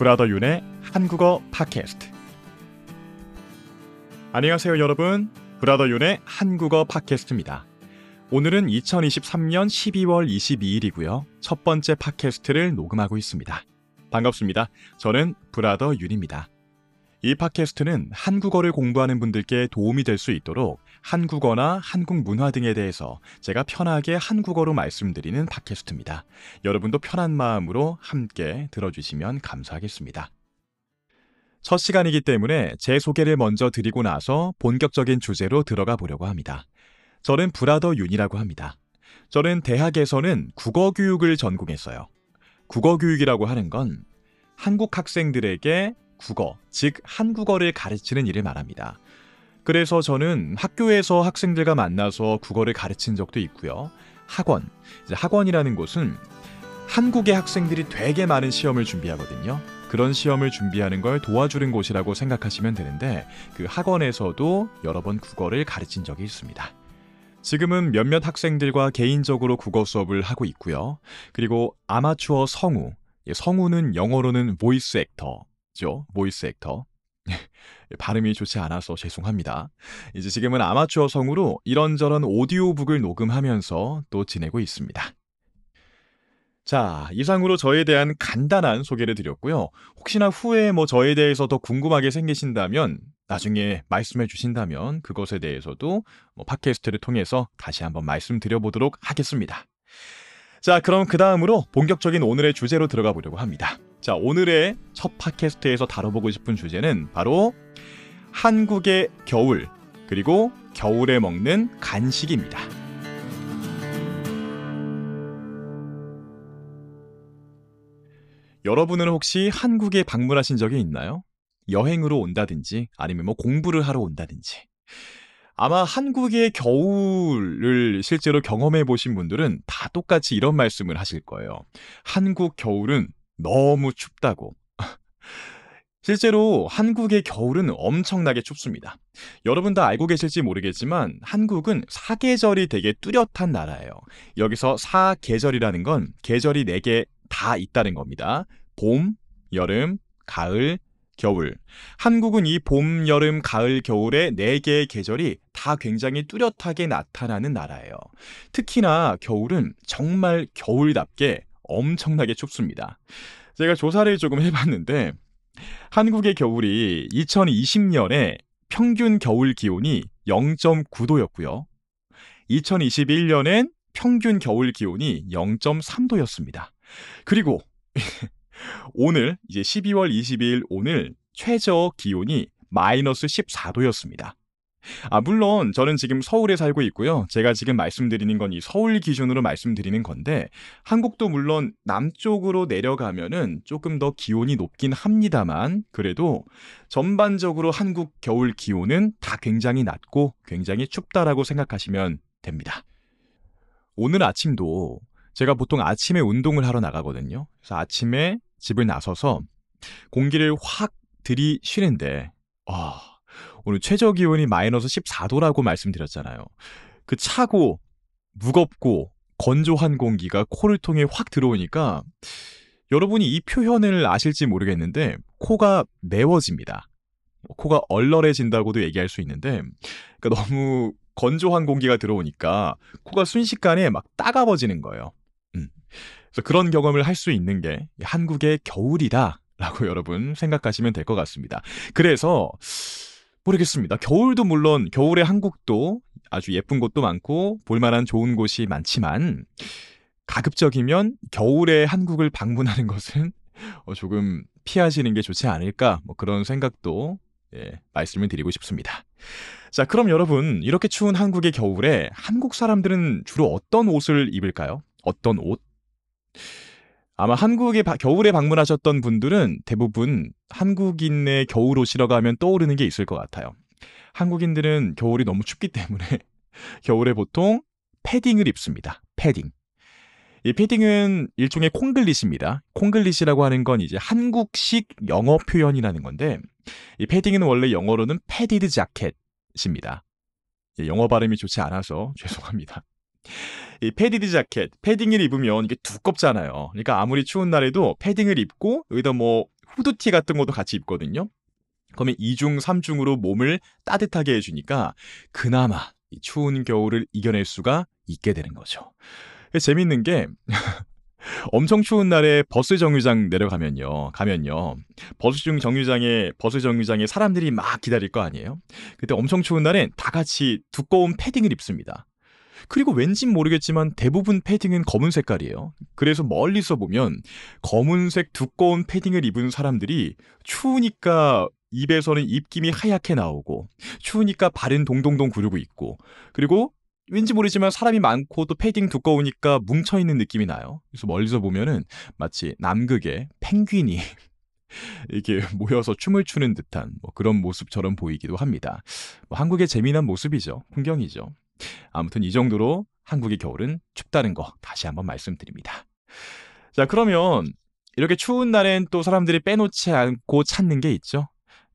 브라더 윤의 한국어 팟캐스트. 안녕하세요, 여러분. 브라더 윤의 한국어 팟캐스트입니다. 오늘은 2023년 12월 22일이고요. 첫 번째 팟캐스트를 녹음하고 있습니다. 반갑습니다. 저는 브라더 윤입니다. 이 팟캐스트는 한국어를 공부하는 분들께 도움이 될 수 있도록 한국어나 한국 문화 등에 대해서 제가 편하게 한국어로 말씀드리는 팟캐스트입니다. 여러분도 편한 마음으로 함께 들어주시면 감사하겠습니다. 첫 시간이기 때문에 제 소개를 먼저 드리고 나서 본격적인 주제로 들어가 보려고 합니다. 저는 브라더 윤이라고 합니다. 저는 대학에서는 국어 교육을 전공했어요. 국어 교육이라고 하는 건 한국 학생들에게 국어, 즉 한국어를 가르치는 일을 말합니다. 그래서 저는 학교에서 학생들과 만나서 국어를 가르친 적도 있고요. 학원, 학원이라는 곳은 한국의 학생들이 되게 많은 시험을 준비하거든요. 그런 시험을 준비하는 걸 도와주는 곳이라고 생각하시면 되는데 그 학원에서도 여러 번 국어를 가르친 적이 있습니다. 지금은 몇몇 학생들과 개인적으로 국어 수업을 하고 있고요. 그리고 아마추어 성우, 성우는 영어로는 voice actor, 죠 voice actor. 발음이 좋지 않아서 죄송합니다. 이제 지금은 아마추어 성우로 이런저런 오디오북을 녹음하면서 또 지내고 있습니다. 자, 이상으로 저에 대한 간단한 소개를 드렸고요. 혹시나 후에 뭐 저에 대해서 더 궁금하게 생기신다면 나중에 말씀해 주신다면 그것에 대해서도 뭐 팟캐스트를 통해서 다시 한번 말씀드려 보도록 하겠습니다. 자, 그럼 그 다음으로 본격적인 오늘의 주제로 들어가 보려고 합니다. 자, 오늘의 첫 팟캐스트에서 다뤄보고 싶은 주제는 바로 한국의 겨울, 그리고 겨울에 먹는 간식입니다. 여러분은 혹시 한국에 방문하신 적이 있나요? 여행으로 온다든지 아니면 뭐 공부를 하러 온다든지. 아마 한국의 겨울을 실제로 경험해 보신 분들은 다 똑같이 이런 말씀을 하실 거예요. 한국 겨울은 너무 춥다고. 실제로 한국의 겨울은 엄청나게 춥습니다. 여러분 다 알고 계실지 모르겠지만 한국은 사계절이 되게 뚜렷한 나라예요. 여기서 사계절이라는 건 계절이 4개 다 있다는 겁니다. 봄, 여름, 가을, 겨울. 한국은 이 봄, 여름, 가을, 겨울의 4개의 계절이 다 굉장히 뚜렷하게 나타나는 나라예요. 특히나 겨울은 정말 겨울답게 엄청나게 춥습니다. 제가 조사를 조금 해봤는데 한국의 겨울이 2020년에 평균 겨울 기온이 0.9도였고요. 2021년엔 평균 겨울 기온이 0.3도였습니다. 그리고 오늘 이제 12월 22일 오늘 최저 기온이 마이너스 14도였습니다. 아, 물론 저는 지금 서울에 살고 있고요. 제가 지금 말씀드리는 건 이 서울 기준으로 말씀드리는 건데 한국도 물론 남쪽으로 내려가면은 조금 더 기온이 높긴 합니다만 그래도 전반적으로 한국 겨울 기온은 다 굉장히 낮고 굉장히 춥다라고 생각하시면 됩니다. 오늘 아침도 제가 보통 아침에 운동을 하러 나가거든요. 그래서 아침에 집을 나서서 공기를 확 들이쉬는데 와, 오늘 최저 기온이 마이너스 14도라고 말씀드렸잖아요. 그 차고 무겁고 건조한 공기가 코를 통해 확 들어오니까 여러분이 이 표현을 아실지 모르겠는데 코가 매워집니다. 코가 얼얼해진다고도 얘기할 수 있는데 그러니까 너무 건조한 공기가 들어오니까 코가 순식간에 막 따가워지는 거예요. 음. 그래서 그런 경험을 할 수 있는 게 한국의 겨울이다. 라고 여러분 생각하시면 될 것 같습니다. 그래서 모르겠습니다. 겨울도 물론 겨울의 한국도 아주 예쁜 곳도 많고 볼만한 좋은 곳이 많지만 가급적이면 겨울에 한국을 방문하는 것은 어, 조금 피하시는 게 좋지 않을까 뭐 그런 생각도 예, 말씀을 드리고 싶습니다. 자, 그럼 여러분 이렇게 추운 한국의 겨울에 한국 사람들은 주로 어떤 옷을 입을까요? 어떤 옷? 아마 한국에 바, 겨울에 방문하셨던 분들은 대부분 한국인의 겨울 옷이라고 하면 떠오르는 게 있을 것 같아요. 한국인들은 겨울이 너무 춥기 때문에 겨울에 보통 패딩을 입습니다. 패딩. 이 패딩은 일종의 콩글리시입니다. 콩글리시라고 하는 건 이제 한국식 영어 표현이라는 건데 이 패딩은 원래 영어로는 패디드 자켓입니다. 영어 발음이 좋지 않아서 죄송합니다. 이 padded jacket, 패딩을 입으면 이게 두껍잖아요. 그러니까 아무리 추운 날에도 패딩을 입고 여기다 뭐 후드티 같은 것도 같이 입거든요. 그러면 2중, 3중으로 몸을 따뜻하게 해주니까 그나마 추운 겨울을 이겨낼 수가 있게 되는 거죠. 재밌는 게 엄청 추운 날에 버스 정류장 내려가면요. 가면요. 버스 중 정류장에 버스 정류장에 사람들이 막 기다릴 거 아니에요. 그때 엄청 추운 날엔 다 같이 두꺼운 패딩을 입습니다. 그리고 왠진 모르겠지만 대부분 패딩은 검은 색깔이에요. 그래서 멀리서 보면 검은색 두꺼운 패딩을 입은 사람들이 추우니까 입에서는 입김이 하얗게 나오고 추우니까 발은 동동동 구르고 있고 그리고 왠지 모르지만 사람이 많고 또 패딩 두꺼우니까 뭉쳐있는 느낌이 나요. 그래서 멀리서 보면은 마치 남극의 펭귄이 이렇게 모여서 춤을 추는 듯한 뭐 그런 모습처럼 보이기도 합니다. 뭐 한국의 재미난 모습이죠. 풍경이죠. 아무튼 이 정도로 한국의 겨울은 춥다는 거 다시 한번 말씀드립니다. 자, 그러면 이렇게 추운 날엔 또 사람들이 빼놓지 않고 찾는 게 있죠.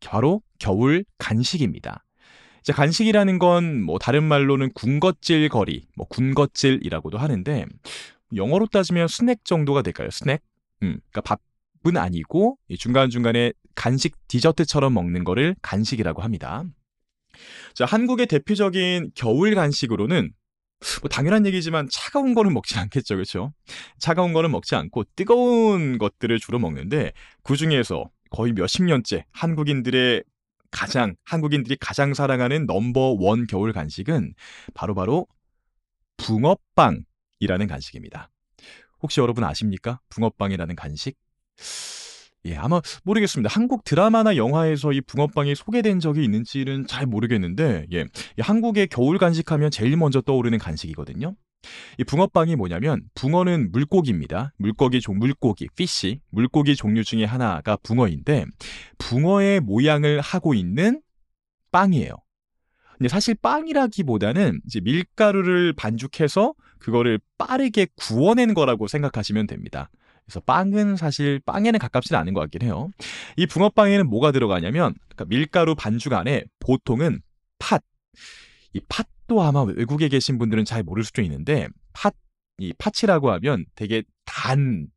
바로 겨울 간식입니다. 자, 간식이라는 건 뭐 다른 말로는 군것질 거리, 뭐 군것질이라고도 하는데 영어로 따지면 스낵 정도가 될까요? 스낵? 음, 그러니까 밥은 아니고 중간 중간에 간식 디저트처럼 먹는 거를 간식이라고 합니다. 자, 한국의 대표적인 겨울 간식으로는 뭐 당연한 얘기지만 차가운 거는 먹지 않겠죠, 그렇죠? 차가운 거는 먹지 않고 뜨거운 것들을 주로 먹는데 그 중에서 거의 몇십 년째 한국인들의 가장 한국인들이 가장 사랑하는 넘버 원 겨울 간식은 바로바로 바로 붕어빵이라는 간식입니다. 혹시 여러분 아십니까? 붕어빵이라는 간식? 예, 아마 모르겠습니다. 한국 드라마나 영화에서 이 붕어빵이 소개된 적이 있는지는 잘 모르겠는데, 예, 한국의 겨울 간식하면 제일 먼저 떠오르는 간식이거든요. 이 붕어빵이 뭐냐면 붕어는 물고기입니다. 물고기 종 물고기 피시 물고기 종류 중에 하나가 붕어인데 붕어의 모양을 하고 있는 빵이에요. 근데 사실 빵이라기보다는 이제 밀가루를 반죽해서 그거를 빠르게 구워낸 거라고 생각하시면 됩니다. 그래서 빵은 사실 빵에는 가깝지는 않은 것 같긴 해요. 이 붕어빵에는 뭐가 들어가냐면 그러니까 밀가루 반죽 안에 보통은 팥, 이 팥도 아마 외국에 계신 분들은 잘 모를 수도 있는데 팥, 이 팥이라고 하면 되게 단,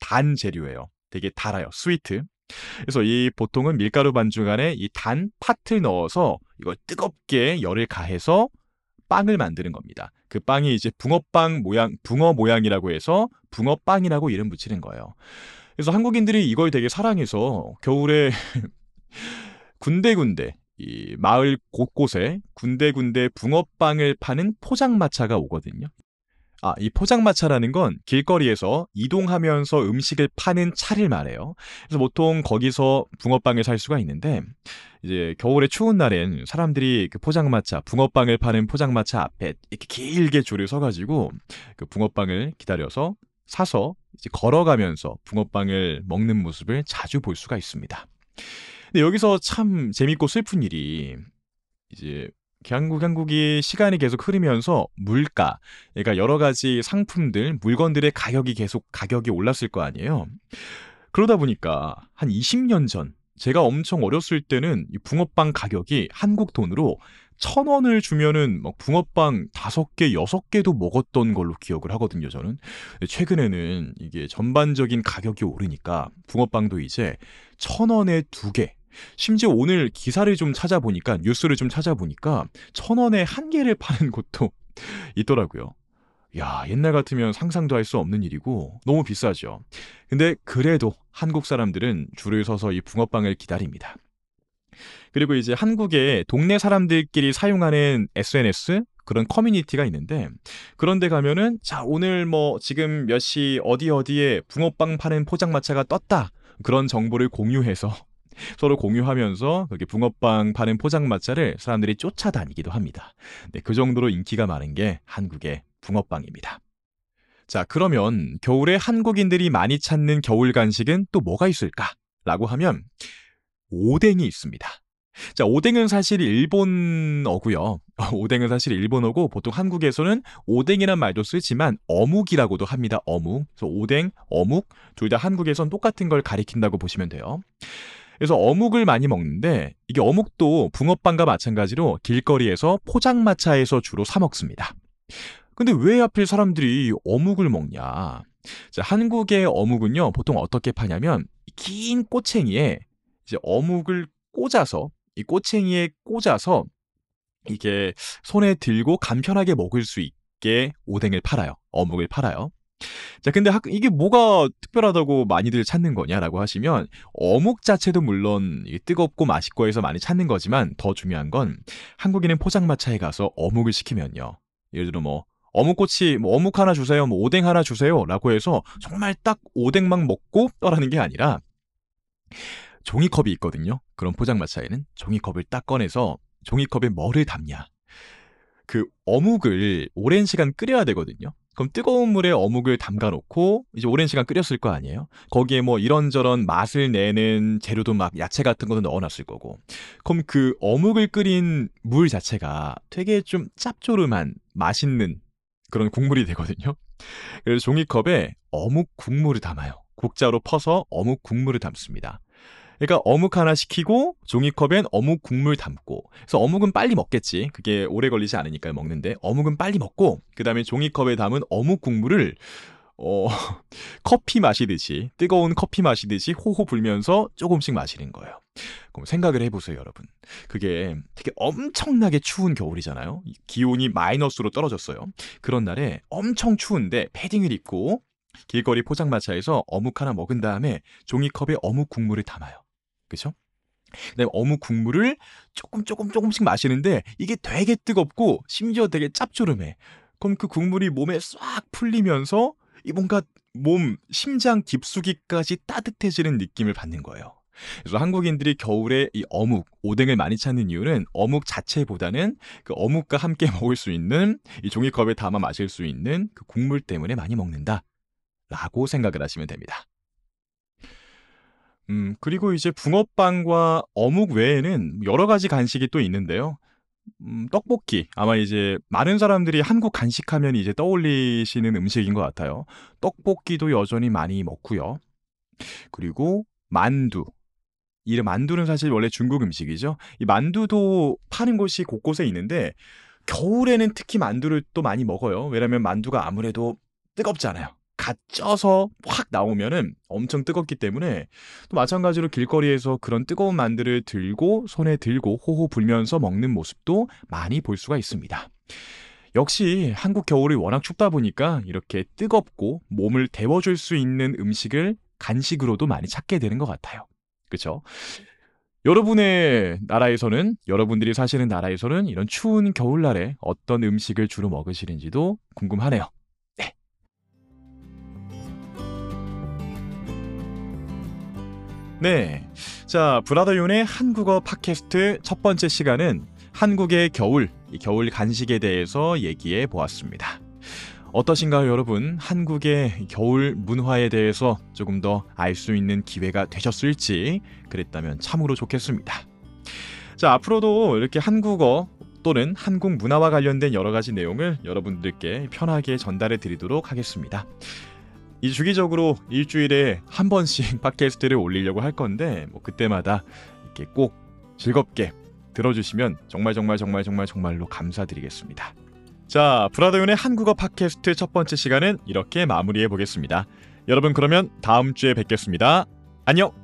단 재료예요. 되게 달아요. 스위트. 그래서 이 보통은 밀가루 반죽 안에 이 단 팥을 넣어서 이걸 뜨겁게 열을 가해서 빵을 만드는 겁니다. 그 빵이 이제 붕어빵 모양, 붕어 모양이라고 해서 붕어빵이라고 이름 붙이는 거예요. 그래서 한국인들이 이걸 되게 사랑해서 겨울에 군데군데 이 마을 곳곳에 군데군데 붕어빵을 파는 포장마차가 오거든요. 아, 이 포장마차라는 건 길거리에서 이동하면서 음식을 파는 차를 말해요. 그래서 보통 거기서 붕어빵을 살 수가 있는데, 이제 겨울에 추운 날엔 사람들이 그 포장마차, 붕어빵을 파는 포장마차 앞에 이렇게 길게 줄을 서가지고 그 붕어빵을 기다려서 사서 이제 걸어가면서 붕어빵을 먹는 모습을 자주 볼 수가 있습니다. 근데 여기서 참 재밌고 슬픈 일이 이제 한국 한국이 시간이 계속 흐르면서 물가, 그러니까 여러 가지 상품들, 물건들의 가격이 계속 가격이 올랐을 거 아니에요. 그러다 보니까 한 20년 전 제가 엄청 어렸을 때는 이 붕어빵 가격이 한국 돈으로 천 원을 주면은 막 붕어빵 다섯 개, 여섯 개도 먹었던 걸로 기억을 하거든요, 저는. 최근에는 이게 전반적인 가격이 오르니까 붕어빵도 이제 천 원에 두 개, 심지어 오늘 기사를 좀 찾아보니까 뉴스를 좀 찾아보니까 천 원에 한 개를 파는 곳도 있더라고요. 야, 옛날 같으면 상상도 할 수 없는 일이고 너무 비싸죠. 근데 그래도 한국 사람들은 줄을 서서 이 붕어빵을 기다립니다. 그리고 이제 한국의 동네 사람들끼리 사용하는 SNS 그런 커뮤니티가 있는데 그런데 가면은 자 오늘 뭐 지금 몇 시 어디 어디에 붕어빵 파는 포장마차가 떴다 그런 정보를 공유해서 서로 공유하면서 그렇게 붕어빵 파는 포장마차를 사람들이 쫓아다니기도 합니다. 네, 그 정도로 인기가 많은 게 한국의 붕어빵입니다. 자, 그러면 겨울에 한국인들이 많이 찾는 겨울 간식은 또 뭐가 있을까? 라고 하면 오뎅이 있습니다. 자, 오뎅은 사실 일본어고요. 오뎅은 사실 일본어고 보통 한국에서는 오뎅이란 말도 쓰지만 어묵이라고도 합니다. 어묵. 그래서 오뎅, 어묵 둘 다 한국에선 똑같은 걸 가리킨다고 보시면 돼요. 그래서 어묵을 많이 먹는데 이게 어묵도 붕어빵과 마찬가지로 길거리에서 포장마차에서 주로 사 먹습니다. 근데 왜 하필 사람들이 어묵을 먹냐? 자, 한국의 어묵은요, 보통 어떻게 파냐면 긴 꼬챙이에 이제 어묵을 꽂아서 이 꼬챙이에 꽂아서 이게 손에 들고 간편하게 먹을 수 있게 오뎅을 팔아요. 어묵을 팔아요. 자, 근데 학- 이게 뭐가 특별하다고 많이들 찾는 거냐라고 하시면 어묵 자체도 물론 뜨겁고 맛있고 해서 많이 찾는 거지만 더 중요한 건 한국인은 포장마차에 가서 어묵을 시키면요. 예를 들어 뭐 어묵꼬치 뭐 어묵 하나 주세요. 뭐 오뎅 하나 주세요라고 해서 정말 딱 오뎅만 먹고 떠라는 게 아니라 종이컵이 있거든요. 그런 포장마차에는 종이컵을 딱 꺼내서 종이컵에 뭐를 담냐? 그 어묵을 오랜 시간 끓여야 되거든요. 그럼 뜨거운 물에 어묵을 담가 놓고 이제 오랜 시간 끓였을 거 아니에요? 거기에 뭐 이런저런 맛을 내는 재료도 막 야채 같은 것도 넣어 놨을 거고. 그럼 그 어묵을 끓인 물 자체가 되게 좀 짭조름한 맛있는 그런 국물이 되거든요. 그래서 종이컵에 어묵 국물을 담아요. 국자로 퍼서 어묵 국물을 담습니다. 그러니까 어묵 하나 시키고 종이컵엔 어묵 국물 담고. 그래서 어묵은 빨리 먹겠지. 그게 오래 걸리지 않으니까 먹는데. 어묵은 빨리 먹고 그 다음에 종이컵에 담은 어묵 국물을 어 커피 마시듯이 뜨거운 커피 마시듯이 호호 불면서 조금씩 마시는 거예요. 그럼 생각을 해보세요 여러분. 그게 되게 엄청나게 추운 겨울이잖아요. 기온이 마이너스로 떨어졌어요. 그런 날에 엄청 추운데 패딩을 입고 길거리 포장마차에서 어묵 하나 먹은 다음에 종이컵에 어묵 국물을 담아요. 그죠? 그다음에 어묵 국물을 조금 조금 조금씩 마시는데 이게 되게 뜨겁고 심지어 되게 짭조름해. 그럼 그 국물이 몸에 싹 풀리면서 이 뭔가 몸 심장 깊숙이까지 따뜻해지는 느낌을 받는 거예요. 그래서 한국인들이 겨울에 이 어묵, 오뎅을 많이 찾는 이유는 어묵 자체보다는 그 어묵과 함께 먹을 수 있는 이 종이컵에 담아 마실 수 있는 그 국물 때문에 많이 먹는다. 라고 생각을 하시면 됩니다. 음, 그리고 이제 붕어빵과 어묵 외에는 여러 가지 간식이 또 있는데요. 음, 떡볶이. 아마 이제 많은 사람들이 한국 간식하면 이제 떠올리시는 음식인 것 같아요. 떡볶이도 여전히 많이 먹고요. 그리고 만두. 이 만두는 사실 원래 중국 음식이죠. 이 만두도 파는 곳이 곳곳에 있는데 겨울에는 특히 만두를 또 많이 먹어요. 왜냐면 만두가 아무래도 뜨겁잖아요. 갓 쪄서 확 나오면은 엄청 뜨겁기 때문에 또 마찬가지로 길거리에서 그런 뜨거운 만두를 들고 손에 들고 호호 불면서 먹는 모습도 많이 볼 수가 있습니다. 역시 한국 겨울이 워낙 춥다 보니까 이렇게 뜨겁고 몸을 데워줄 수 있는 음식을 간식으로도 많이 찾게 되는 것 같아요. 그렇죠? 여러분의 나라에서는 여러분들이 사시는 나라에서는 이런 추운 겨울날에 어떤 음식을 주로 먹으시는지도 궁금하네요. 네. 자, 브라더 윤의 한국어 팟캐스트 첫 번째 시간은 한국의 겨울, 이 겨울 간식에 대해서 얘기해 보았습니다. 어떠신가요, 여러분? 한국의 겨울 문화에 대해서 조금 더 알 수 있는 기회가 되셨을지 그랬다면 참으로 좋겠습니다. 자, 앞으로도 이렇게 한국어 또는 한국 문화와 관련된 여러 가지 내용을 여러분들께 편하게 전달해 드리도록 하겠습니다. 이 주기적으로 일주일에 한 번씩 팟캐스트를 올리려고 할 건데 뭐 그때마다 이렇게 꼭 즐겁게 들어주시면 정말 정말 정말 정말 정말로 감사드리겠습니다. 자, 브라더윤의 한국어 팟캐스트 첫 번째 시간은 이렇게 마무리해 보겠습니다. 여러분 그러면 다음 주에 뵙겠습니다. 안녕.